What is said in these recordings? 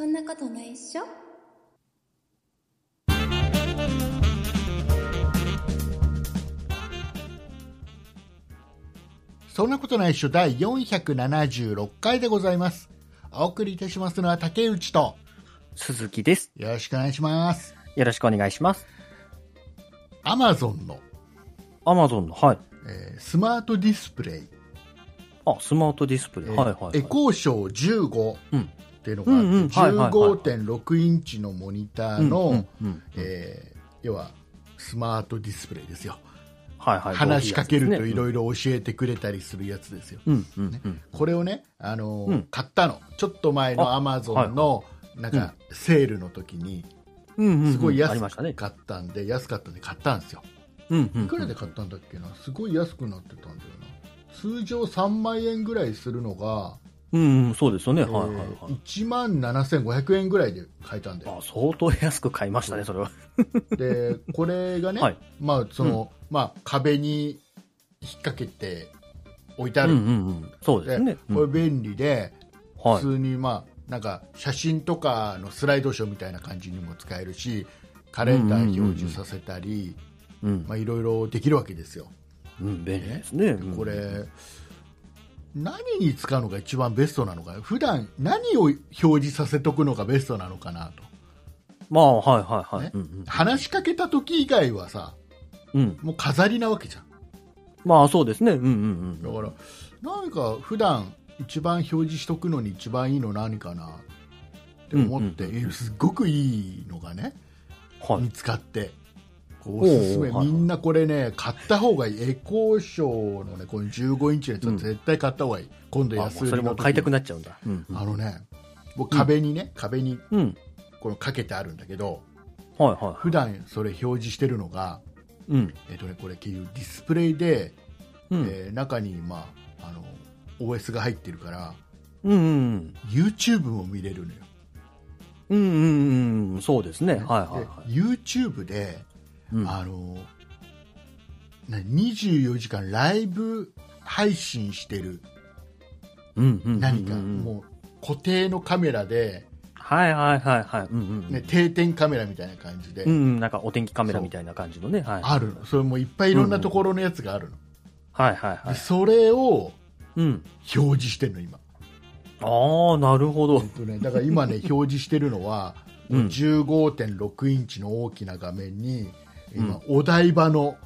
そんなことないっしょ？そんなことないっしょ第476回でございます。お送りいたしますのは竹内と、鈴木です。よろしくお願いします。よろしくお願いします。アマゾンの、アマゾンの、はい。えースマートディスプレイ、あ、スマートディスプレイ。えーはいはい、はい。エコーショー15うんっていうのがあって、うんうんはいはいはい15.6インチのモニターの、えー要はスマートディスプレイですよ。はいはい。話しかけるといいろいろ教えてくれたりするやつですよ。これをね、あのーうん買ったの。ちょっと前のあアマゾンの、なんか、セールの時に、すごい安。かったんで、安かったんで買ったんですよ。うんうん。いくらで買ったんだっけな、すごい安くなってたんだよな。通常3万円ぐらいするのが、うんうん、そうですよね。えーはいはいはい。1万7500円ぐらいで買えたんだよ。あ、相当安く買いましたね、それは。で、これがね、はいまあ、その、まあ、壁に引っ掛けて置いてある。うんうんうん。そうですね。うんこれ便利で、はい。普通にまあなんか写真とかのスライドショーみたいな感じにも使えるしカレンダー表示させたりいろいろできるわけですよ。うん、便利ですね。うんこれ何に使うのが一番ベストなのか普段何を表示させとくのがベストなのかなとまあ、はいはいはい。ねうん話しかけた時以外はさうん。うん。もう飾りなわけじゃんまあ、そうですね。うんうんうん。だから何か普段一番表示しとくのに一番いいの何かなって思って、うんうんえすっごくいいのがねはい。見つかって、おすすめ、みんなこれね、買った方がいい、エコーショーのね、この15インチのやつは絶対買った方がいい、今度安売りの時それも買いたくなっちゃうんだ。あのね、僕壁にね、壁にうん。このかけてあるんだけど、はいは普段それ表示してるのが、い。うん。えっとね、これディスプレイで、うん。えー中に、まあ、あの OS が入ってるから、うんうんうん。YouTube も見れるのよ。うんうんうん。そうですね。はいはいはい。で YouTube で、うんあのな24時間ライブ配信してるうんうんうんうん何か、もう固定のカメラで、はいはいはいはい。うんうんね、定点カメラみたいな感じで、うんうん。なんかお天気カメラみたいな感じのね。はい。あるのそれもいっぱいいろんなところのやつがあるの、はいはいはい。でそれをうん。表示してるの今、ああ、なるほどえっ。とね、だから今ね 表示してるのは、うん15.6インチの大きな画面に今、お台場の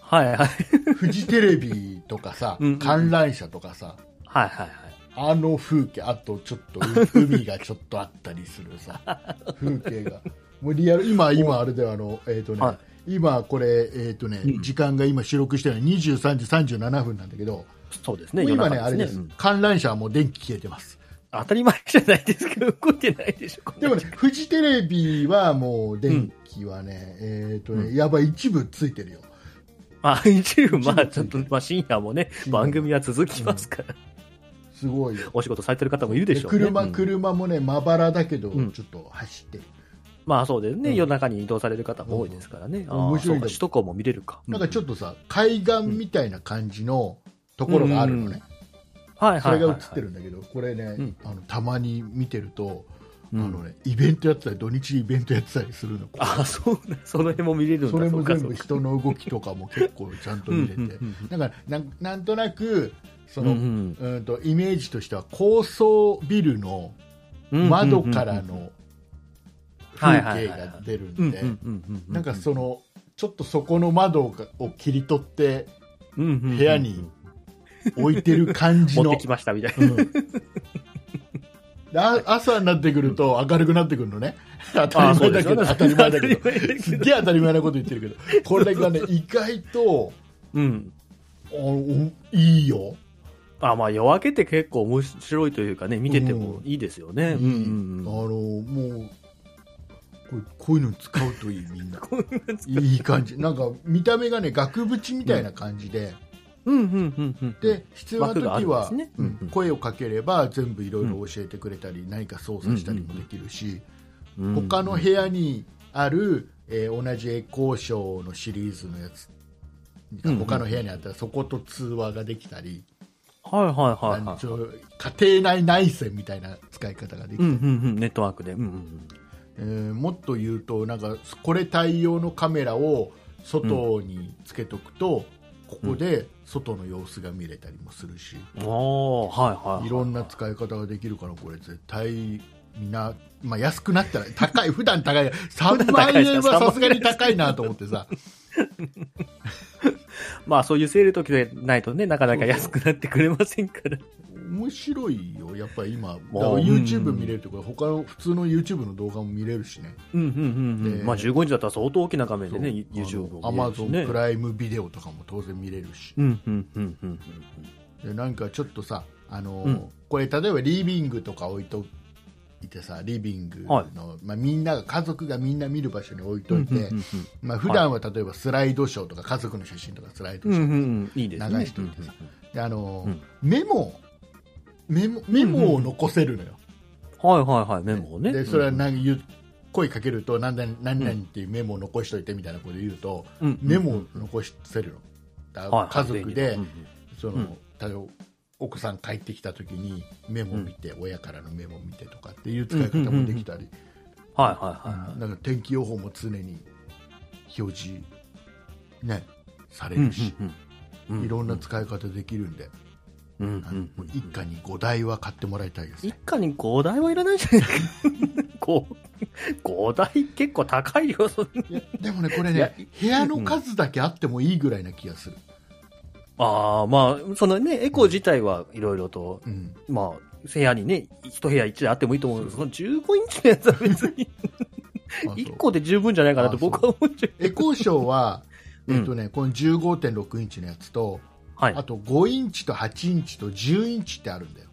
はいはい。フジテレビとかさうんうん観覧車とかさはいはいはい。あの風景、あとちょっとう 海がちょっとあったりするさ、風景が。もうリアル、今、今あれではあの、えっ、とね、は今これ、えっ、とね、うん時間が今収録してるのは23時37分なんだけど、そうですね。もう今ね、あれです、うん観覧車はもう電気消えてます。当たり前じゃないですか。動いてないでしょ。でもね、フジテレビはもう電気はね、えっ、とね、うんやばい、一部ついてるよ。まあ、一部、まあ、ちょっと、まあ、深夜もね、番組は続きますから。すごいよ。お仕事されてる方もいるでしょうね。車、うん車もね、まばらだけど、うんちょっと走ってる。まあ、そうですね。うん夜中に移動される方も多いですからね。んああ面白い首都高も見れるか。なんかちょっとさ、海岸みたいな感じのところがあるのね。はい。それが映ってるんだけど、これね、ん。あのたまに見てると、うん。あのね、イベントやってたり、土日にイベントやってたりするの。ああ、そうだ。その辺も見れるんだ。それも全部人の動きとかも結構ちゃんと見れて、うんうんうんうん。だからなんなんとなくその、ううん。うんんとイメージとしては高層ビルの窓からの風景が出るんで、なんかそのちょっとそこの窓がを切り取って部部屋に置いてる感じの持ってきましたみたいな。うんであ朝になってくると明るくなってくるのね。当たり前だけど、当たり前だけど、すっげえ当たり前なこと言ってるけど、これがね、意外と、うん。いいよ。あ、まあ、夜明けって結構面白いというかね、見ててもいいですよね。うんうんあうんの、もう、これこういうの使うといい、みんな。いい感じ。なんか、見た目がね、額縁みたいな感じで。で、必要な時は声をかければ全部いろいろ教えてくれたり、何か操作したりもできるし、うん他の部屋にある、えー同じエコーショーのシリーズのやつ、他の部屋にあったらそこと通話ができたり、ははいはいはい、家庭内内線みたいな使い方ができて、うんうんうん、ネットワークで。うんうん。えーもっと言うとなんかこれ対応のカメラを外につけとくと、ここで外の様子が見れたりもするし、うん。はい。いろんな使い方ができるからこれ絶対みんな、まあ、安くなったら 高い普段高い3万円はさすがに高いなと思ってさ まあそういうセール時でないとね、なかなか安くなってくれませんから。面白いよやっぱり今だから YouTube うん見れるとか他の普通の YouTube の動画も見れるしねうんうんうんうん。でまあ15インチだったら相当大きな画面でね、YouTube アマゾンプライムビデオとかも当然見れるしうんうんうんうんでなんかちょっとさあのーうんこれ例えばリビングとか置いといてさリビングの、はいまあ、みんなが家族がみんな見る場所に置いとうん。いて、うんまあ普段は例えばスライドショーとか家族の写真とかスライドうんうん。ショー、うんうんうん。いいですね。流しといてさであのーうんメモメモメモを残せるのよ、はいはいはい、メモをね。でそれは何言う声かけると何々何々っていうメモを残しといてみたいなこと言うと、うんメモを残せるのだからはい家族で、うんその、うん。例えば奥さん帰ってきた時にメモ見て、親からのメモ見てとかっていう使い方もできたり、はいはいはいはい。なんか天気予報も常に表示、ね、されうんるし、うんうん。いろんな使い方できるんで、うんうんあのうん一家に5台は買ってもらいたいです一ね。家に5台はいらないんじゃないか。5、5台結構高いよ、でもね、これね、部屋の数だけあってもいいぐらいな気がする。ああ、まあ、そのね、エコー自体はいろいろと、うんまあ、部屋にね、一部屋一台あってもいいと思うんですけど、その15インチのやつは別に、あそう1個で十分じゃないかなと僕は思っちゃう。エコーショーは、うんえっとね、この15.6インチのやつと、はい。あと5インチと8インチと10インチってあるんだよ。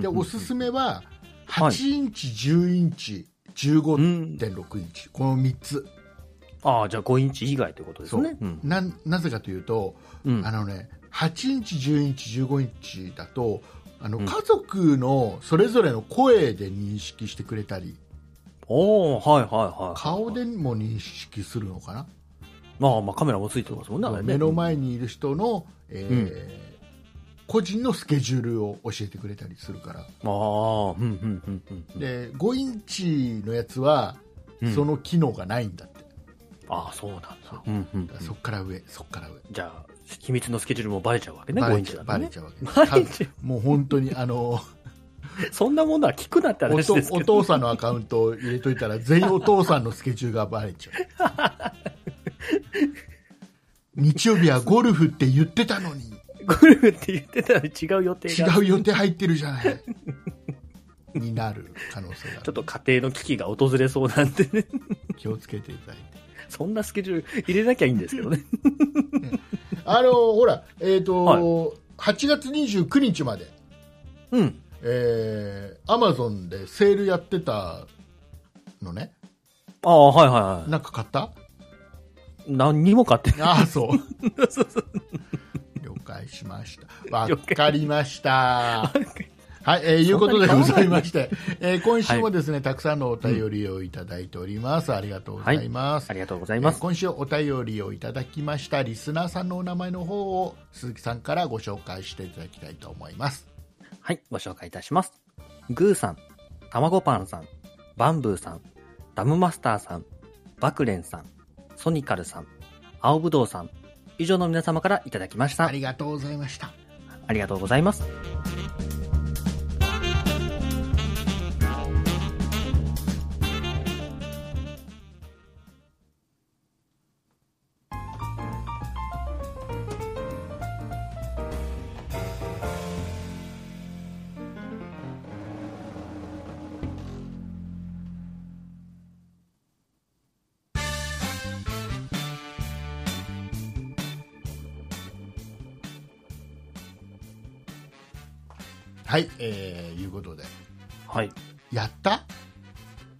で、おすすめは、はい8インチ、10インチ、15.6インチ、この3つ。ああ、じゃあ5インチ以外ということですね。ななぜかというと、うん。あのね、8インチ、10インチ、15インチだと、あのうん家族のそれぞれの声で認識してくれたり、おー、はいはいはい。顔でも認識するのかな、まあまあカメラもついてますもんね。目の前にいる人の、えー個人のスケジュールを教えてくれたりするから、ああ、うんうんうんうん。で5インチのやつは、うんその機能がないんだって、ああ、そうなんだ。うんうんだからそっから上、そっから上。じゃあ、秘密のスケジュールもバレちゃうわけね、5インチだとね。バレちゃうわけバレちゃもう本当にあの そんなものは聞くなってお話とですけど。お父さんのアカウントを入れといたら全員お父さんのスケジュールがバレちゃう 日曜日はゴルフって言ってたのにゴルフって言ってたのに違う予定が。違う予定入ってるじゃない になる可能性がちょっと家庭の危機が訪れそうなんでね。気をつけていただいてそんなスケジュール入れなきゃいいんですけどね。あのほらえっ、と、はい8月29日までうん。えー、アマゾンでセールやってたのねああ、はいはいはなんか買った？い。何にも買ってない。ああそう 了解しましたわかりましたはい、えーいうことでございまして、えー今週もですね、たくさんのお便りをいただいております。ありがとうございます。ありがとうございます。えー今週お便りをいただきましたリスナーさんのお名前の方を鈴木さんからご紹介していただきたいと思います。はい、ご紹介いたします。グーさん、たまごパンさん、バンブーさん、ダムマスターさん、バクレンさん、ソニカルさん、青ぶどうさん、以上の皆様からいただきましたあ。りがとうございました。ありがとうございます。はい、えー、いうことで。はい。やった？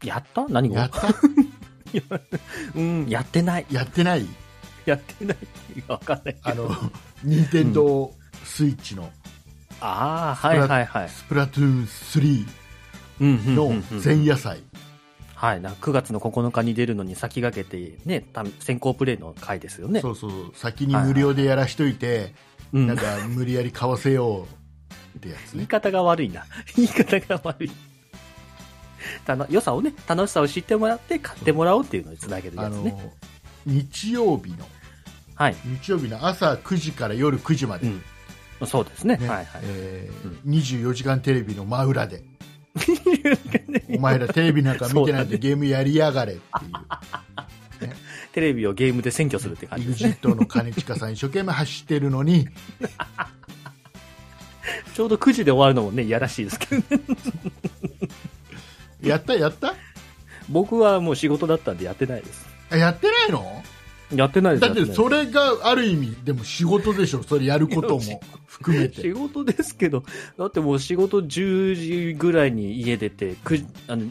やった？何がやった？うん、やってない。やってない？やってない。わかんないけど。あの、任天堂スイッチのああ、はいはいはい。スプラトゥーン3うんうんうんうんの前夜祭。はい。な9月の9日に出るのに先駆けて、ね、た先行プレイの回ですよね。そうそう、先に無料でやらしといて、うんなんか無理やり買わせようってやつね。言い方が悪いな。言い方が悪い。たの良さをね、楽しさを知ってもらって買ってもらおうっていうのにつなげるやつね。日曜日の、はい。日曜日の朝9時から夜9時まで、うん。そうですね。ねはいはい。えー24時間テレビの真裏で、お前らテレビなんか見てないでゲームやりやがれっていう。テレビをゲームで占拠するって感じですね。EXIT の兼近さん一生懸命走ってるのに、ちょうど9時で終わるのもね、いやらしいですけどね。やったやった？僕はもう仕事だったんでやってないです。あやってないの？やってないですだってそれがある意味でも仕事でしょそれやることも含め仕て事ですけど、だってもう仕事10時ぐらいに家出て、9時あの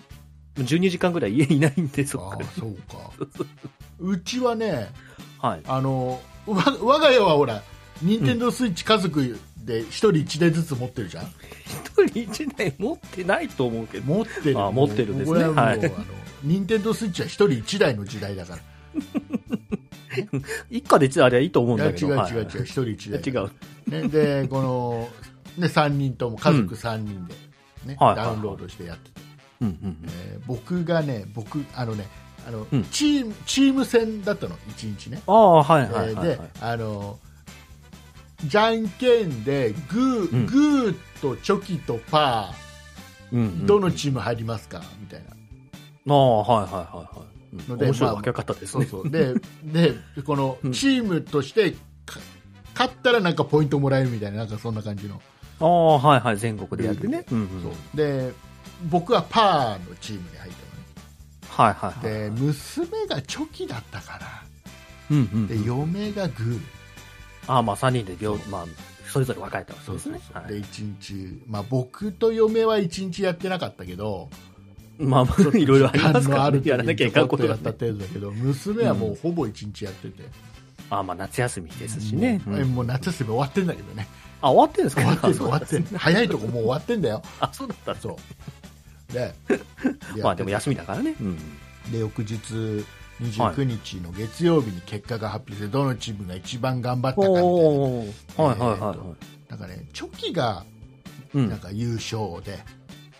12時間ぐらい家にいないんで、そっかそうか うちはねら。はい。あのわ我が家はほら任天堂スイッチ家族で一人一台ずつ持ってるじゃん、一人一台持ってないと思うけど。持ってる。あ持ってるんですね。はもう、はい。あの任天堂スイッチは一人一台の時代だから。一家で一台あればいいと思うんだけど。違う違う違う、はい一人一台 違う。ね、でこの、ね、3人とも家族3人で、ねはいはいダウンロードしてやってて、うんうんうん。えー僕がね僕あのねあの、うん。チームチーム戦だったの1日ね、ああ、はいはいはい、であのじゃんけんでグー、うん。グーとチョキとパうんうんーどのチーム入りますか？みたいな。ああ、はいはいはいはい。うん。のでまあ面白い分け方ですね。そうそう。ででこのうん。チームとしてか勝ったらなんかポイントもらえるみたいななんかそんな感じの、ああ、はいはい、全国でやってね。うんうん。そう。で僕はパーのチームに入ったのね。はいはいはい。で娘がチョキだったかなうんうん。で嫁がグーああ、まあ3人で両、まあ、それぞれ分かれたわけですね。はい。で一日、まあ、僕と嫁は一日やってなかったけどまあまあ、いろいろありますからね。ある時やらなきゃいかんことがちょったね。程度だけど娘はもうほぼ一日やってて、ああ、まあ夏休みですしね。もう,、うん。もう夏休み終わってんだけどね。あ、終わってるんですか？終わってんあ終わってん早いとこもう終わってんだよ。あ、そうだったそう。で まあでも休みだからね。うん。で翌日29日の月曜日に結果が発表してどのチームが一番頑張ったかみたいな。はい。はい。はい。はい。なんかねチョキがうん。なんか優勝で、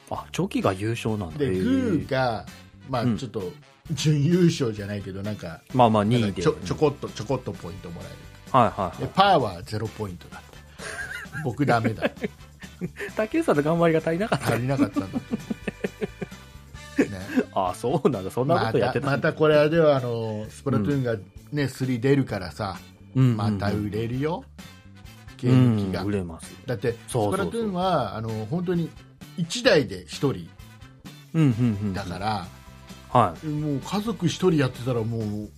あ、チョキが優勝なんだ。でグーがまあうん。ちょっと準優勝じゃないけどなんかまあまあ2位で。ちょちょこっとちょこっとポイントもらえる。はいはいはでパーはゼロポイントだった。僕ダメだい。竹内さんの頑張りが足りなかった。足りなかったんだ。ねあ あ、そうなんだ。そんなこまとやってたまたこれはではあのスプラトゥーンが、ね3出るからさうんまた売れるよ、ゲーム機が、うん。売れます。だってスプラトゥーンはあの本当に1台で1人。うんうんうん。だから、はもう家族1人やってたらもう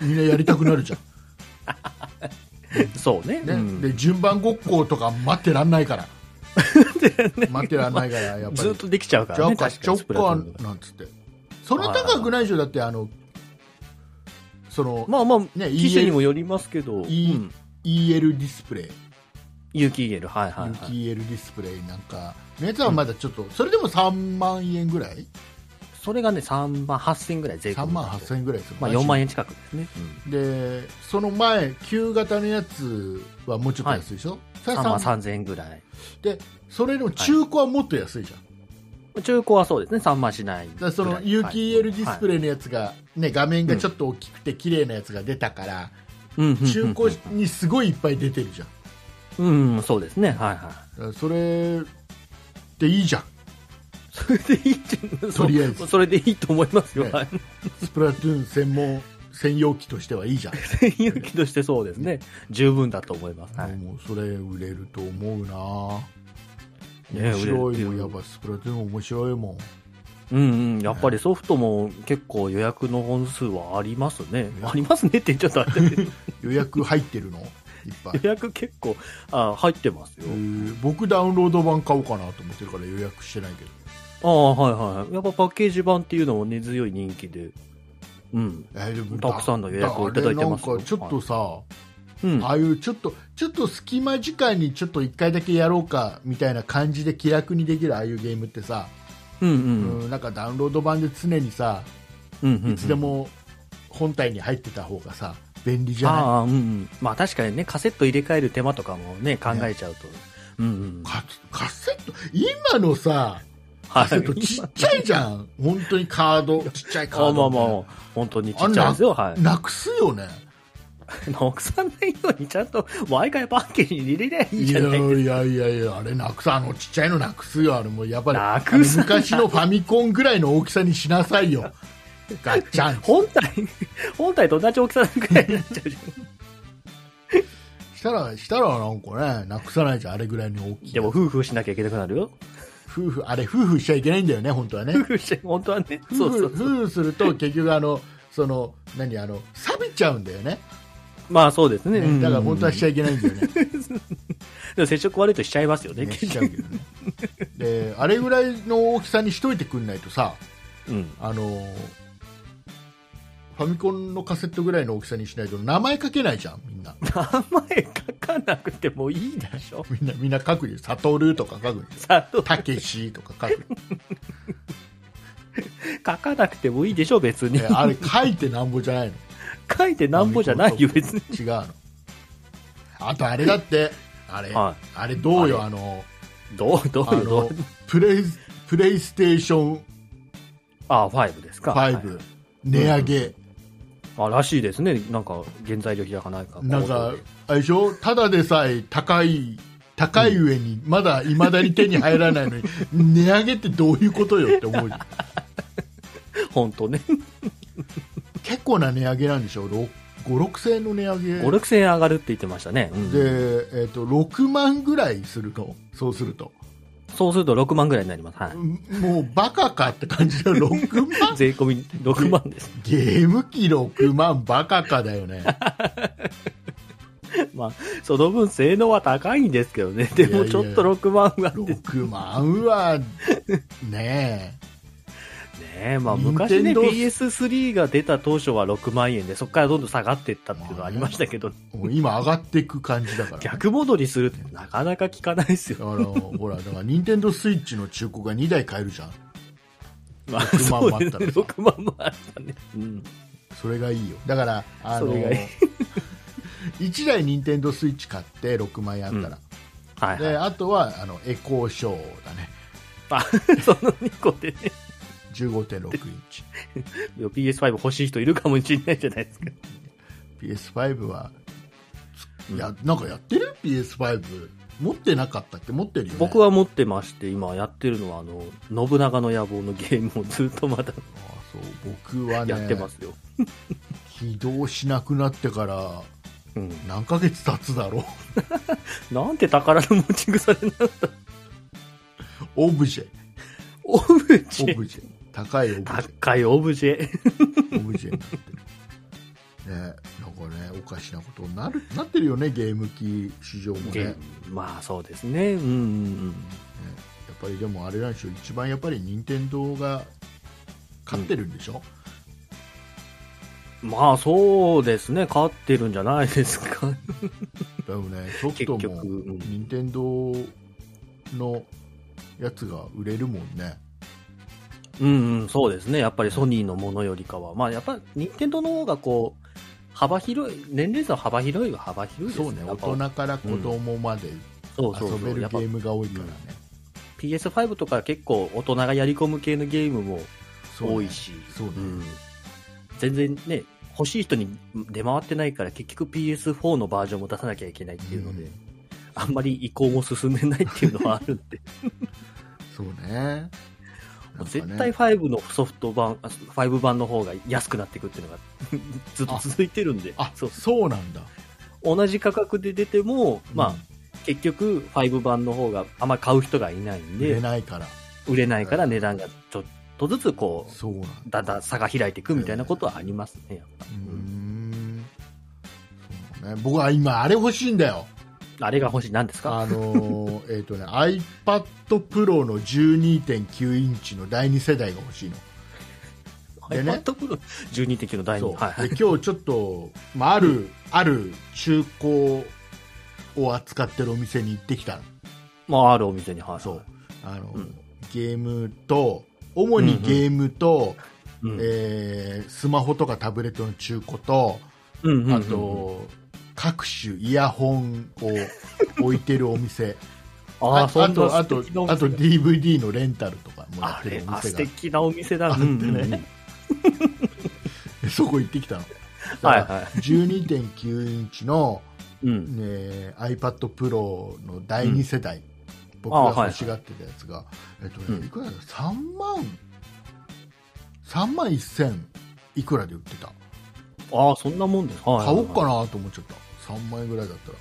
みんなやりたくなるじゃん、い。そうね。ね。うん。で順番ごっことか待ってらんないから待ってらんないからやっぱり。ずっとできちゃうからね。じゃあちゃおっ確か。なんつって。それ高くないでしょだってあのその、まあまあ、ね機種にもよりますけど、いいうん。EL ディスプレイ。有機 EL、はいはいはい。有機 EL ディスプレイなんかのやつはまだちょっと、それでも3万円ぐらいそれがね、3万8000円ぐらい税込3み万8000円ぐらいでするまあ4万円近くですね。でその前旧型のやつはもうちょっと安いでしょ、それ3は万3 3000円ぐらい。でそれの中古はもっと安いじゃん、中古はそうですね、3万しない。だその有機 EL ディスプレレイのやつが、ね、画面がちょっと大きくて綺麗なやつが出たから、イ中古にすごいいっぱい出てるじゃん。うん、うんそうですね、はいはい。それでいいじゃん それでいいとりあえずそれでいいと思いますよ。ねはいスプラトゥーン専門専用機としてはいいじゃん、専用機としてそうですね。十分だと思います。はい。もうそれ売れると思うなね面白いもんやっぱスプラトゥーン面白いもんうんうん、やっぱりソフトも結構予約の本数はありますね。やありますねって言っちゃった。予約入ってるの？いっぱい予約結構あ入ってますよえ。ー僕ダウンロード版買おうかなと思ってるから予約してないけどああ、はいはい。やっぱパッケージ版っていうのも根強い人気で。うん。えーでもたくさんの予約をいただいてますかちょっとさ、うん。ああいうちょっとちょっと隙間時間にちょっと一回だけやろうかみたいな感じで気楽にできるああいうゲームってさ、うんう。うんんなんかダウンロード版で常にさうんうん。いつで。も本体に入ってた方がさ便利じゃない？ああ、うんうん。まあ確かにね、カセット入れ替える手間とかもね、考えちゃうと。うんうん。カカセット？今のさはカセットちっちゃいじゃん。本当にカード。ちっちゃいカあード。まあまあ、本当にちっちゃいですよ。はい。なくすよね。なくさないようにちゃんと毎回パッケージに入れりゃいいじゃないいやいやいやあれなくすあのちっちゃいのなくすよあれもうやっぱり。昔のファミコンぐらいの大きさにしなさいよ。ガッチャン。本体、本体と同じ大きさくらいになっちゃうじしたらしたらなんかねなくさないじゃん。あれぐらいに大きいゃん。でも、夫婦しなきゃいけなくなるよ。夫婦あれ夫婦しちゃいけないんだよね本当はね夫婦して、本当はね。夫婦そうそうそう。夫婦すると結局あのその何あの錆びちゃうんだよねまあそうですね。ねだから本当はしちゃいいけないんだよね でも接触悪いとしちゃいますよね。ねしちゃうけどねであれぐらいの大きさにしといてくんないとさうん。あのファミコンのカセットぐらいの大きさにしないと名前書けないじゃんみんな。名前書かなくてもいいでしょ。みんなみんな書くよ。サトルとか書くよ。さあ、たけしとか書くよ。書かなくてもいいでしょ、別に。え。あれ書いてなんぼじゃないの？書いてなんぼじゃないよ、別に。違うの。あとあれだって。あれ、はあれどうよああのどう、どあうよ、プレイプレイステーションあ、5ですか。5、はい値上げ、あ、らしいですね。なんか、原材料費高ないか。なんかあれでしょ？ただでさえ高い高い上にまだいまだに手に入らないのに、値上げってどういうことよって思う 本当ね。結構な値上げなんでしょ？5、6000円の値上げ5、6000円上がるって言ってましたね。うんで、えー、と6万ぐらいするのそうするとそうすると6万ぐらいになります。はい。もうバカかって感じだよ6万？税込み6万です。ゲーム機6万バカかだよね まあ、その分性能は高いんですけどね。でもちょっと6万はね6万はねえ、まあ昔ね、Nintendo PS3 が出た当初は6万円で、そこからどんどん下がっていったっていうのはありましたけど、今上がっていく感じだから。逆戻りするってなかなか聞かないですよ。だからほらだから任天堂スイッチの中古が2台買えるじゃん。まあ、6万もあったらね。6万もあったね。うん。それがいいよ。だからあのそれがいい。1台任天堂スイッチ買って6万円あったら、はい、はい。であとはあのエコーショーだね。あ、その2個でね、15.6インチ PS5 欲しい人いるかもしれないじゃないですか。PS5 は、やなんかやってる？PS5 持ってなかったっけ持ってるよね僕は持ってまして、今やってるのは、あの、信長の野望のゲームをずっとまだあそう僕はねやってますよ。起動しなくなってからうん。何ヶ月経つだろう なんて宝の持ち腐れなんだ。オブジェオブジェ。オブジェ高いオブジェ高いオブジェ。オブジェになってるねなんかねおかしなことになるなってるよねゲーム機市場もねまあそうですね。うんうんうん。やっぱりでもあれなんでしょう一番やっぱり任天堂が勝ってるんでしょ、まあそうですね。勝ってるんじゃないですか。でもねソフトも任天堂のやつが売れるもんねうんうん、そうですね。やっぱりソニーのものよりかは。まあやっぱ、任天堂の方がこう、幅広い、年齢層幅広いは幅広いですそうね。大人から子供までそうそう。遊べるゲームが多いからね。PS5 とか結構大人がやり込む系のゲームも多いし、そうねん。全然ね、欲しい人に出回ってないから結局 PS4 のバージョンも出さなきゃいけないっていうので、うん。あん。まり移行も進ん。でないっていうのはあるん。で、そうねもう絶対5のソフト版、あ5版の方が安くなっていくっていうのが ずっと続いてるんで、あそう。そうなんだ。同じ価格で出ても、まあ、うん結局5版の方があんまり買う人がいないん売れで、ないから。売れないから値段がちょっとずつこう、そうなんだ。だんだん差が開いていくみたいなことはありますね、やっぱ。うーん。ね。僕は今あれ欲しいんだよあれが欲しい、何ですか？あのー えっとね iPad Pro の12.9インチの第2世代が欲しいの。でね。iPad Pro 12.9の第2。そう。はい今日ちょっと、まあ、あるある中古を扱ってるお店に行ってきたの。まあ、あるお店に、はい。そう。あの、うん。ゲームと主にゲームと、うん。えースマホとかタブレットの中古とうんうんうんうん。あと、各種イヤホンを置いてるお店。ああ、と、あとあと DVD のレンタルとかもやってるお店が敵なお店だ。あってうんうんうんね。そこ行ってきたの。はいはい。12.9インチの、うん。ね、iPad Pro の第2世代、僕が欲しがってたやつが、えっとね、うんいくらだろう？3万3万1000いくらで売ってた？ああ、そんなもんです。はい買おうかな。なと思っちゃった3万円ぐらいだったら。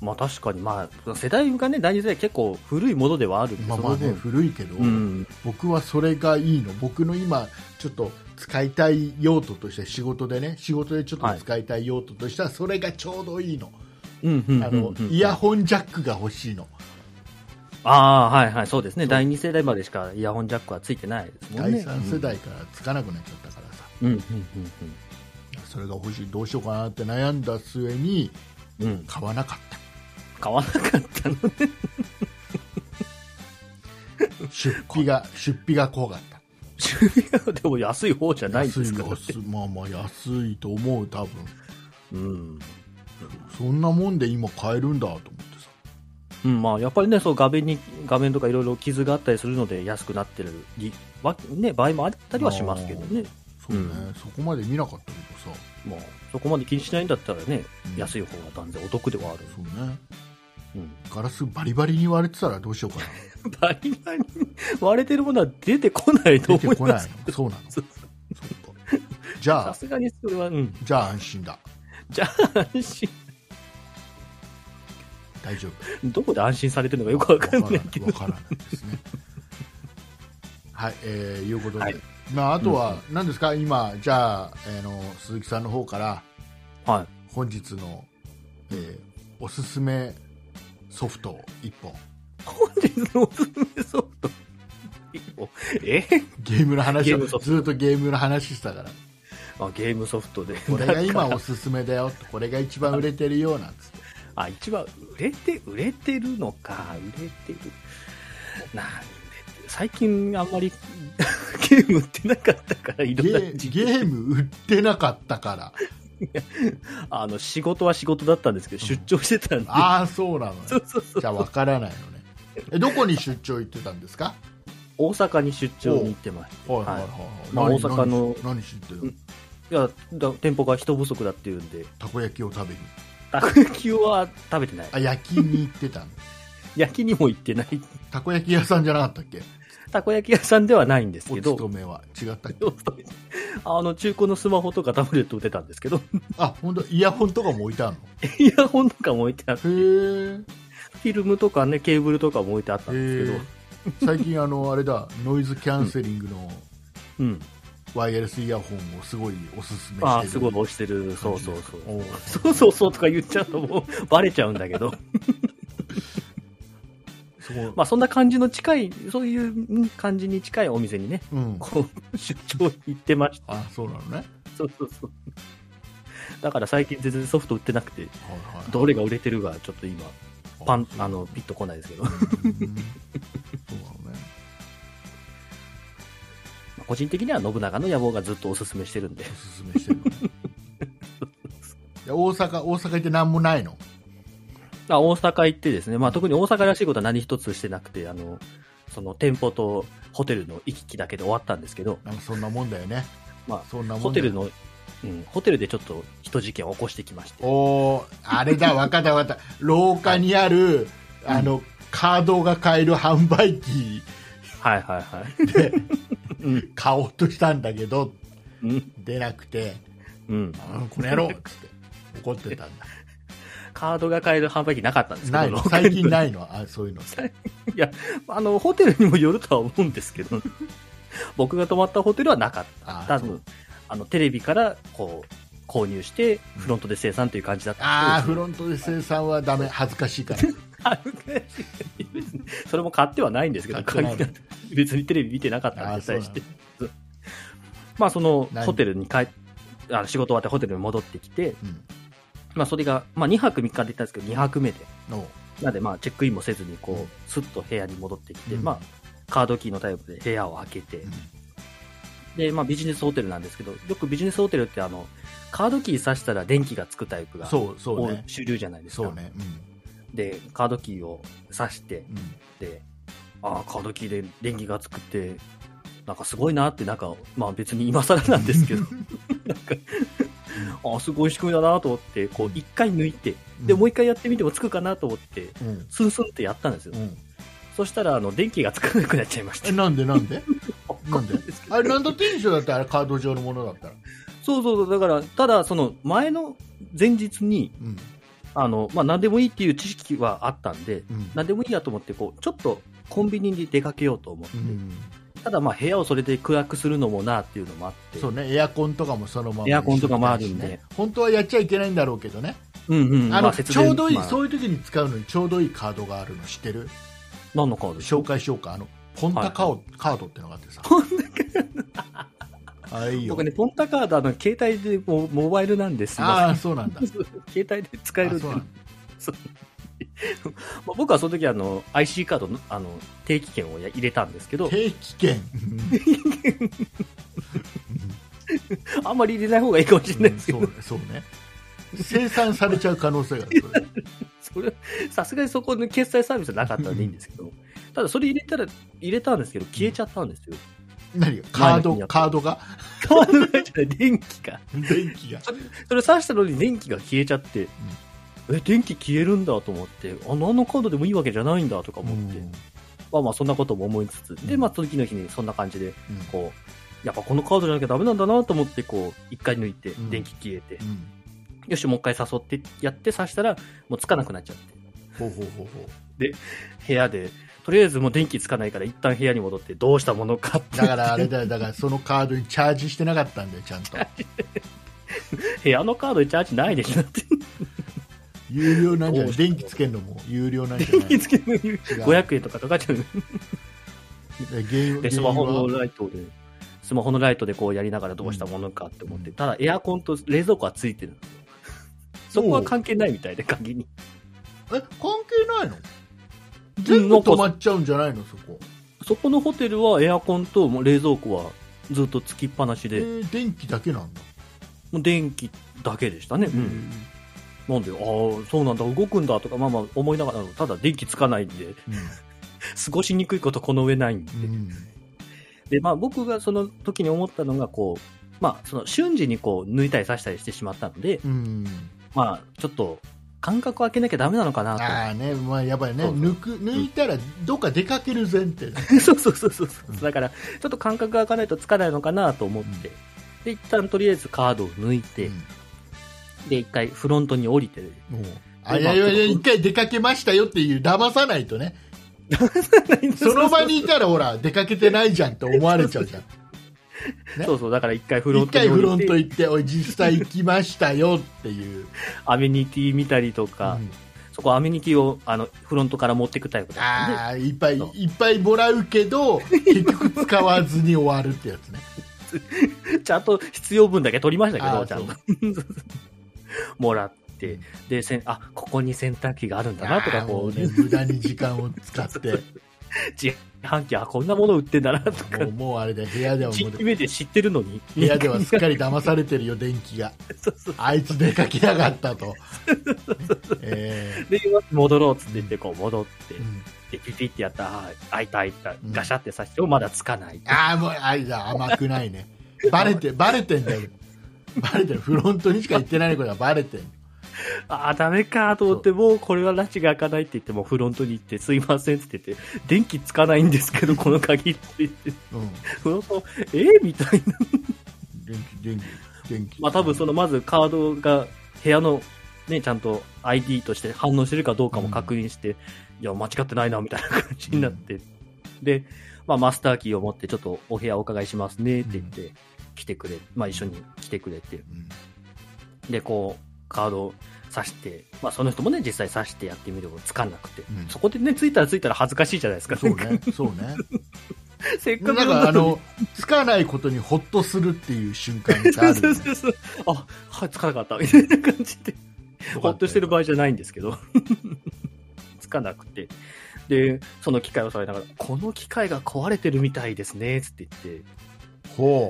まあ確かに、まあ、世代がね、第二世代結構古いものではあるまあまあね古いけど、うん。僕はそれがいいの。僕の今ちょっと使いたい用途として仕事でね仕事でちょっと使いたい用途としてはそれがちょうどいいの,、うんうんうんうん。あのイヤホンジャックが欲しいの。ああ、はいはい、そうですね。第二世代までしかイヤホンジャックはついてないですもん第ね。3世代からつかなくなっちゃったからさ、うん。うんそれが欲しいどうしようかなって悩んだ末にうん。買わなかった買わなかったのね。出費が出費が怖かった収入でも安い方じゃないんですか安いまあまあ安いと思う多分うん。そんなもんで今買えるんだと思ってさうん、まあ、やっぱりね、そう、画面に、画面とかいろいろ傷があったりするので安くなってるね、場合もあったりはしますけどね。そうね、うん。そこまで見なかったけどさ。まあ、そこまで気にしないんだったらね、うん。安い方が断然お得ではある。そうね。うん。ガラスバリバリに割れてたらどうしようかな。バリバリに割れてるものは出てこないと出てこない思います。の。そうなの そうか。じゃあ。さすがにそれは、うん。じゃあ安心だ。じゃあ、安心。大丈夫。どこで安心されてるのかよくわかんないけど。わ。からないですね。はいえー、いうことで、はいまあ、あとは何ですか、今じゃあ、えーの鈴木さんの方からはい。本日の、えーおすすめソフト1本。本日のおすすめソフト？え？ゲームの話をずっとゲームの話したから。あゲームソフトで。これが今おすすめだよこれが一番売れてるよなんつって。あ、一番売れて、売れてるのか、売れてる。なんで、最近あんまり ゲーム売ってなかったから、いろんなゲーム売ってなかったから。あの、仕事は仕事だったんですけど、出張してたんで。ああそうなのね。そうそうそう。じゃあ分からないのね。えどこに出張行ってたんですか？大阪に出張に行ってました。はいはいはい、まあ何大阪の何何知ってるの？いや、だ店舗が人不足だっていうんで、たこ焼きを食べに。たこ焼きは食べてない。あ焼きに行ってたの？焼きにも行ってない。たこ焼き屋さんじゃなかったっけ？たこ焼き屋さんではないんですおけど、勤めは違った。っ けあの、中古のスマホとかタブレット売ってたんですけど、あ本当？イヤホンとかも置いてある イヤホンとかも置いてあって、フィルムとかね、ケーブルとかも置いてあったんですけど、最近あのあれだノイズキャンセリングのうん。ワイヤレスイヤホンをすごいおすすめしてる。ああ、すごい押してる。そうそうそう。そうそうそうとか言っちゃうともうバレちゃうんだけど。まあそんな感じの近い、そういううん感じに近いお店にね、うん。こう、出張行ってました。あそうなのね。そうそうそう。だから最近全然ソフト売ってなくて、はいはい。どれが売れてるかちょっと今、パン、ああの、ピッとこないですけど。うん。そうなのね。個人的には信長の野望がずっとおすすめしてるんで。お。すすめしてるのね。大阪大阪行って何もないの？あ大阪行ってですね、まあ特に大阪らしいことは何一つしてなくて、あの、その店舗とホテルの行き来だけで終わったんですけど、そんなもんだよねまあそんなもんホテルの、うん、ホテルでちょっと人事件を起こしてきまして。おーあれだ、わかったわかった。廊下にある、あの、カードが買える販売機はいはいはい。で うん。買おうとしたんだけど、うん。出なくて、うん。あこの野郎っつって怒ってたんだ。カードが買える販売機なかったんですけど、最近ないの？あそういうの。いや、あの、ホテルにもよるとは思うんですけど、僕が泊まったホテルはなかった。あ多分、あの、テレビから、こう、購入して、フロントで生産という感じだったああ、フんロントで生産はダメ。恥ずかしいから。あ別にそれも買ってはないんですけど、別にテレビ見てなかったんで、して。まあ、その、何？ホテルに帰っあの仕事終わってホテルに戻ってきて、うん。まあ、それが、まあ、2泊3日で行ったんですけど、2泊目で。のなんで、まあ、チェックインもせずに、こうんう、スッと部屋に戻ってきて、うんまあ、カードキーのタイプで部屋を開けて、うんで、まあビジネスホテルなんですけど、よくビジネスホテルってあの、カードキー挿したら電気がつくタイプが、そう、そうね。主流じゃないですか。そうね。うん。で、カードキーを挿して、うん。で、ああ、カードキーで電気がつくって、なんかすごいなって、なんか、まあ別に今更なんですけど、なんか、ああ、すごい仕組みだなと思って、こう一回抜いて、で、もう一回やってみてもつくかなと思って、うん。スンスンってやったんですよ。うん。そしたら、あの、電気がつかなくなっちゃいましたえ、。なんでなんでなんであれなんだっていいでしょだってあれカード上のものだったら。そうそうそう、だから、ただ、その、前の前日に、うん。あの、まあ、何でもいいっていう知識はあったんで、うん。何でもいいやと思って、こう、ちょっとコンビニに出かけようと思って、うん。ただまあ部屋をそれで暗くするのもなっていうのもあって、そうね、エアコンとかもそのまま、エアコンとかもあるんでね。本当はやっちゃいけないんだろうけどね。うんうん、あの、ちょうどいい、まあそういう時に使うのにちょうどいいカードがあるの知ってる？何のカード？紹介しようか。あの、ポンタカオ、カードってのがあってさ。あ、いいよ僕。ね、ポンタカード、あの、携帯でモモバイルなんですあ あ、そうなんだ。携帯で使えるそう 僕はその時あの IC カードのあの定期券をや入れたんですけど、定期券。あんまり入れない方がいいかもしれないですけど、そうね、そうね。生産されちゃう可能性がある。それ それ、さすがにそこの決済サービスなかったのでいいんですけど、ただそれ入れたら、入れたんですけど、消えちゃったんですよ。何が？カード、カードが？カードがじゃない、電気が。電気が。それ挿したのに電気が消えちゃって、え、電気消えるんだと思って、あの、あのカードでもいいわけじゃないんだとか思って、まあまあそんなことも思いつつ、で、まあ次の日にそんな感じで、うん。こう、やっぱこのカードじゃなきゃダメなんだなと思って、こう、一回抜いてうん、電気消えて、うん。よし、もう一回誘ってやって刺したら、もうつかなくなっちゃって、ほうほうほうほう。部屋で、とりあえずもう電気つかないから一旦部屋に戻ってどうしたものかって、だからあれだよ、だからそのカードにチャージしてなかったんだよ、ちゃんと。部屋のカードでチャージないでしょって、有料なんじゃない？電気つけるのも有料なんじゃない？電気つけるのに500円とかかかっちゃう。でスマホのライトで、スマホのライトでこうやりながらどうしたものかって思って、うんただエアコンと冷蔵庫はついてるんですよ。そこは関係ないみたいで、鍵に。え、関係ないの？全部止まっちゃうんじゃないの、そこ。そこのホテルはエアコンと冷蔵庫はずっとつきっぱなしえで、ー電気だけなんだ。もう電気だけでしたね。うん。なんで、ああ、そうなんだ、動くんだとか、まあまあ思いながら、ただ電気つかないんで、過ごしにくいことこの上ないんで。うん。うんで、まあ僕がその時に思ったのが、こう、まあその瞬時にこう抜いたり刺したりしてしまったので、うん。まあちょっと間隔を空けなきゃダメなのかなと。ああね、まあやっぱりね、抜く、抜いたらどっか出かける前提だ。そうそうそうそうう。ん。だから、ちょっと間隔が空かないとつかないのかなと思って、で、一旦とりあえずカードを抜いて、うんで、一回フロントに降りて、もうあ、いやいやいや、一回出かけましたよっていう、騙さないとね。その場にいたらほら、出かけてないじゃんって思われちゃうじゃん。ね そうそう、だから一回フロン一回フロント行って、おい、実際行きましたよっていう。アメニティ見たりとか、うんそこアメニティをあのフロントから持っていくタイプだったああ、いっぱい、いっぱいもらうけど、結局使わずに終わるってやつね。ちゃんと必要分だけ取りましたけど、ちゃんと。もらって、で、せんあ、ここに洗濯機があるんだなとか、こう、うね、無駄に時間を使って、自販機、あ、こんなもの売ってんだなとかもう、あれで部屋ではも1う日目で知ってるのに。部屋ではすっかり騙されてるよ、電気が。そうそうあいつ出かけやがったと。えで、戻ろうっつって言って、こう戻ってー、うんで、ピピってやったら、あ開いた開いたう、んガシャってさしてもまだつかない。ああ、もう、あいや、甘くないね。バレて、バレてんだよ。バレてる。フロントにしか行ってないことはバレてんああ、ダメかと思って、もうこれは拉致が開かないって言って、もうフロントに行って、すいませんって言って、電気つかないんですけど、この鍵って言って、うん。フロント、えーみたいな。電気、電気、電気。まあ多分そのまずカードが部屋のね、ちゃんと ID として反応してるかどうかも確認して、いや、間違ってないな、みたいな感じになって。で、まあマスターキーを持ってちょっとお部屋お伺いしますねって言って、来てくれ、まあ一緒に来てくれて、うんで、こう、カードを刺して、まあその人もね、実際刺してやってみるとつかんなくて、うんそこでね、ついたらついたら恥ずかしいじゃないですか。そうね、そうね。せっなんかくかあの、つかないことにほっとするっていう瞬間ってあるそう。そうそう。あ、はい、つかなかった、みたいな感じで。ほっとしてる場合じゃないんですけど。つかなくて。で、その機械を触りながら、この機械が壊れてるみたいですね、つって言って、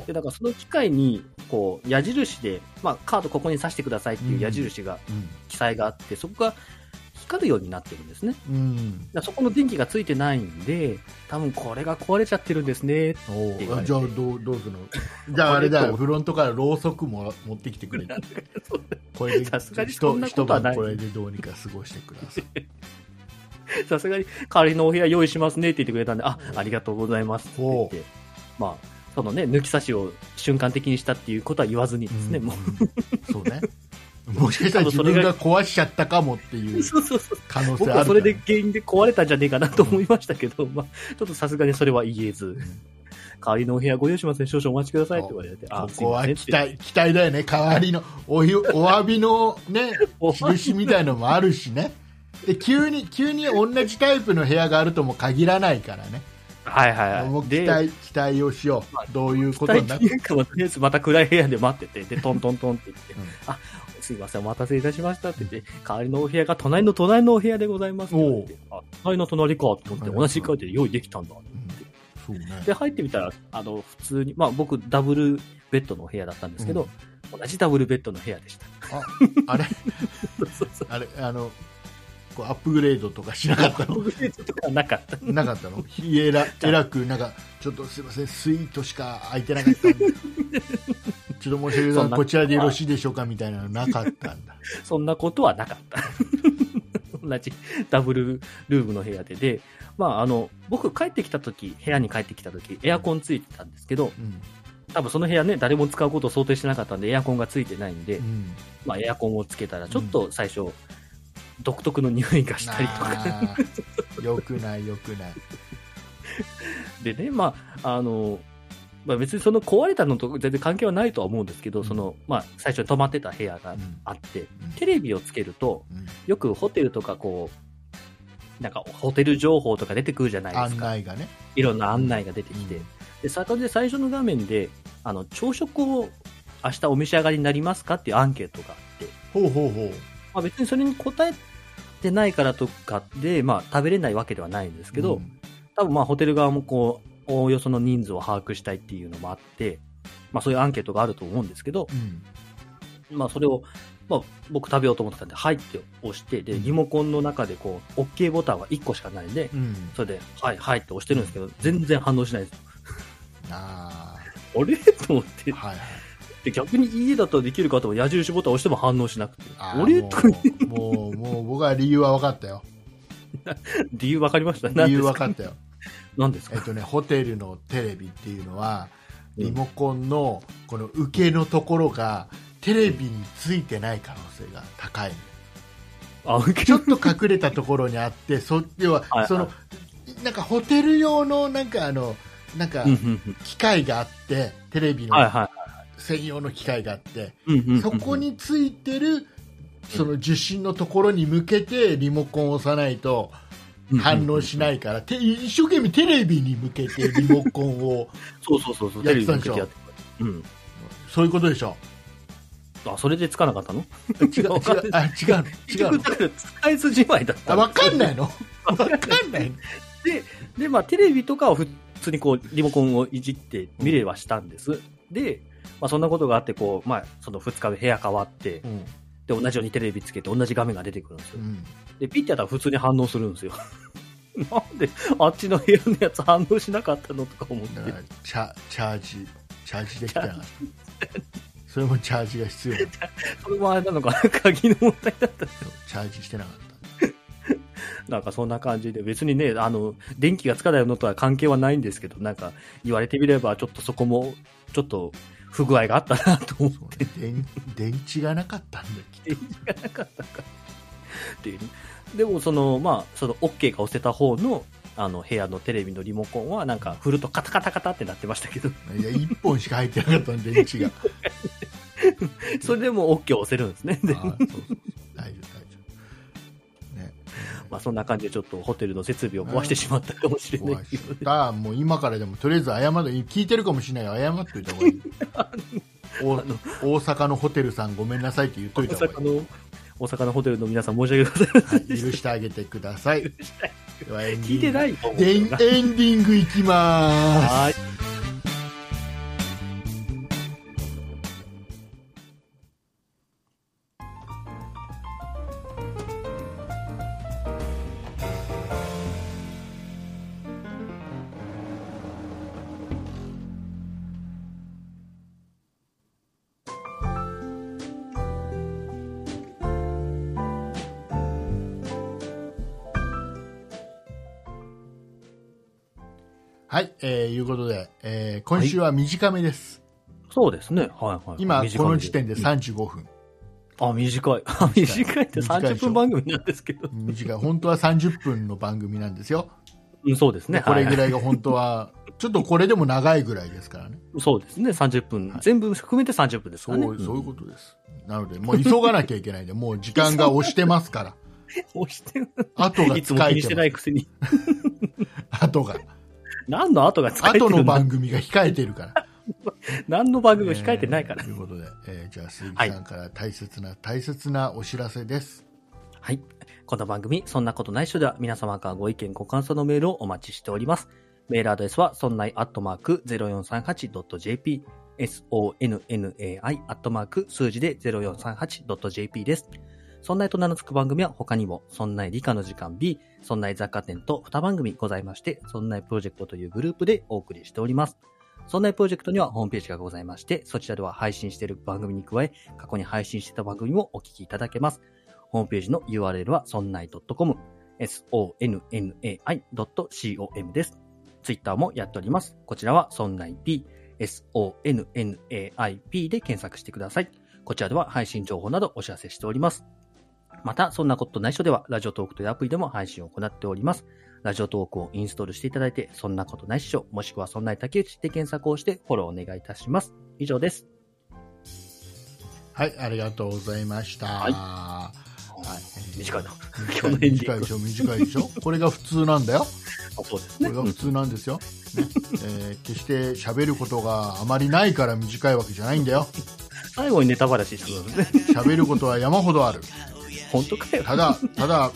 で、だからその機械に、こう、矢印で、まあ、カードここに刺してくださいっていう矢印が、うん記載があって、そこが光るようになってるんですね。うん。そこの電気がついてないんで、多分これが壊れちゃってるんですね。おじゃあどうどうするの？じゃああれだよ。フロントからろうそくも持ってきてくれ。これでさすがにそんなことはない。これでどうにか過ごしてください。さすがに代わりのお部屋用意しますねって言ってくれたんで、あ、ありがとうございますって言って、まあ、そのね、抜き差しを瞬間的にしたっていうことは言わずにですね、うん。もそうね。もしかしたら自分が壊しちゃったかもっていう。可能性あるから。僕はそれで原因で壊れたんじゃねえかなと思いましたけど、まあ、ちょっとさすがにそれは言えず、代わりのお部屋ご用意しますね、少々お待ちくださいって言われて、あ、ここは期待期待だよね。代わりのおひお詫びのね 印みたいのもあるしね。で急に急に同じタイプの部屋があるとも限らないからねはいはいはい。で、期待期待をしよまあうどういうこと期になって。とりあえずまた暗い部屋で待ってて、で、トントントンって言って、うん。あ、すいません、お待たせいたしましたって言って、代わりのお部屋が隣の隣のお部屋でございますって言われて、あ、隣の隣かと思って、はい同じ階で用意できたんだ。そうね。で、入ってみたら、あの、普通に、まあ僕、ダブルベッドのお部屋だったんですけど、同じダブルベッドの部屋でした。ああれ？そうそうそう。あれあのこうアップグレードとかしなかったの？なかった。なかったの？ひえらえらくなんかちょっとすいませんスイートしか空いてなかったんで。ちょっと申し訳ないこちらでよろしいでしょうかみたいなのなかったんだ。そんなことはなかった。同じダブルルームの部屋で。で、まあ、あの、僕帰ってきた時、部屋に帰ってきた時、エアコンついてたんですけど、うん。多分その部屋ね、誰も使うことを想定してなかったんで、エアコンがついてないんで、うん。まあ、エアコンをつけたら、ちょっと最初、独特の匂いがしたりとか。よくないよくない。でね、まあ、あの、まあ、別にその壊れたのと全然関係はないとは思うんですけど、うん。その、まあ、最初に泊まってた部屋がうんあって、うん。テレビをつけると、うん。よくホテルとかこう、なんかホテル情報とか出てくるじゃないです案か。内がね。いろんな案内が出てきて。うん。で、そこで最初の画面で、あの、朝食を明日お召し上がりになりますかっていうアンケートがあって、ほうほうほうまあ別にそれに答えてないからとかで、まあ食べれないわけではないんですけど、うん。多分まあホテル側もこう、おおよその人数を把握したいっていうのもあって、まあそういうアンケートがあると思うんですけど、うん。まあそれを、まあ僕食べようと思ってたんで、はいって押して、で、うん。リモコンの中でこう、OK ボタンは1個しかないんで、うん。それで、はいはいって押してるんですけど、全然反応しないです。あ あれ？と思って。ー、はいはいで、逆に家だとできるかと思矢印ボタン押しても反応しなくて、あーあれとかもうもう僕は理由は分かったよ。理由分かりました。理由分か？かったよ。何ですか？えっとね、ホテルのテレビっていうのはうんリモコンのこの受けのところがテレビについてない可能性が高い。あ、ちょっと隠れたところにあってそ要ははいそのなんかホテル用のなんかあのなんか機械があってテレビの専用の機械があってそこ、についてるその受信のところに向けてリモコンを押さないと反応しないから、て一生懸命テレビに向けて リモコンをそうそうそうそう、やってたんでしょ？そういうことでしょ？あ、それでつかなかったの？違う違う違う使い筋まいだったあ分かんないの？わ分かんないの？で、で、まあ、テレビとかを普通にこう、リモコンをいじって見れはしたんです。で、まあ、そんなことがあって、こう、まあ、その2日目部屋変わって、うん。で、同じようにテレビつけて同じ画面が出てくるんですよ。うん。で、ピッてやったら普通に反応するんですよ。なんで、あっちの部屋のやつ反応しなかったのとか思って。チャチャージチャージできたなそれもチャージが必要。それもあれなのかな？鍵の問題だった。チャージしてなかっなんかそんな感じで、別にね、あの、電気がつかないのとは関係はないんですけど、なんか言われてみれば、ちょっとそこも、ちょっと不具合があったなと思ったそうね。電電池がなかったんだ電池がなかったか。っていう。ねでも、その、まあ、その、OK が押せた方の、あの、部屋のテレビのリモコンは、なんか、振るとカタカタカタってなってましたけど、といや1本しか入ってなかったんで電池が。それでも OK を押せるんですね。大丈夫大丈夫。ねまあ、そんな感じでちょっとホテルの設備を壊してしまったかもしれないけど、だもう今からでもとりあえず謝る聞いてるかもしれない。よ謝っといた方がいい。大阪のホテルさんごめんなさいって言っと大いた方がいい。阪の、大阪のホテルの皆さん申し訳ございませんではい、し許してあげてください。た。ではエンディング。聞いエンディングいきまはいうことで、えー、今週は短めです。そうですね。はいはい。今、この時点でうん35分。あ、短い。あ短いって短いでしょ30分番組なんですけど。短い。本当は30分の番組なんですよ。うん、そうですね。これぐい。らいが本当は、ちょっとこれでも長いぐらいですからね。そうですね。30分。はい全部含めて30分ですそう、からね。そういうことです。なので、もう急がなきゃいけないんで、もう時間が押してますから。と。押してる。後がいつも気にしててます。ないくせに。後が。何の後が使えてる後の番組が控えてるから。何の番組も控えてないからえー。ということで、えーじゃあ、鈴木さんから大切な、大切なお知らせです。はい。この番組、そんなことないっしょでは、皆様からご意見、ご感想のメールをお待ちしております。メールアドレスは、そんないアットマーク 0438.jp、sonnai アットマーク数字で 0438.jp です。そんないと名の付く番組は他にも、そんない理科の時間 B、そんない雑貨店と2番組ございまして、そんないプロジェクトというグループでお送りしております。そんないプロジェクトにはホームページがございまして、そちらでは配信している番組に加え、過去に配信してた番組もお聞きいただけます。ホームページの URL は sonnai.com、sonnai.com です。ツイッターもやっております。こちらは sonnaip、sonnaip で検索してください。こちらでは配信情報などお知らせしております。また、そんなことないしょでは、ラジオトークというアプリでも配信を行っております。ラジオトークをインストールしていただいて、そんなことないっしょ、もしくはそんない竹内で検索をしてフォローお願いいたします。以上です。はい、ありがとうございました。はいはい短いな。短今日の短いでしょ、短いでしょ？これが普通なんだよ。あそうですね。これが普通なんですよ。ねえー決して喋ることがあまりないから短いわけじゃないんだよ。最後にネタバラシしてくださ。喋ることは山ほどある。本当かよ。ただ、ただ、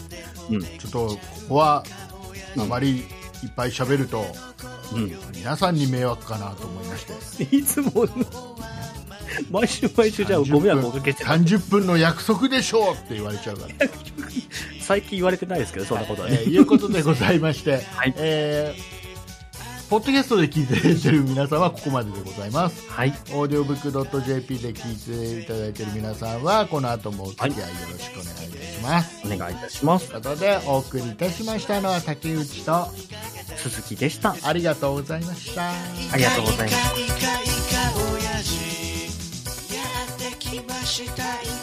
うん。ちょっとここはあまりいっぱい喋ると、うん。皆さんに迷惑かなと思いまして。いつも、毎週毎週じゃあご迷惑おかけしてない30分の約束でしょうって言われちゃうから。最近言われてないですけど、そんなことはね。えーいうことでございまして、はいえーポッドキャストで聞いていただいている皆さんはここまででございます。はい。オーディオブックドット JP で聞いていただいている皆さんは、この後もお付き合いよろしくお願いいたします。お願いいたしますと。いうことで、お送りいたしましたのは竹内と、鈴木でした。ありがとうございました。ありがとうございます。イカイカイカ親父やってきました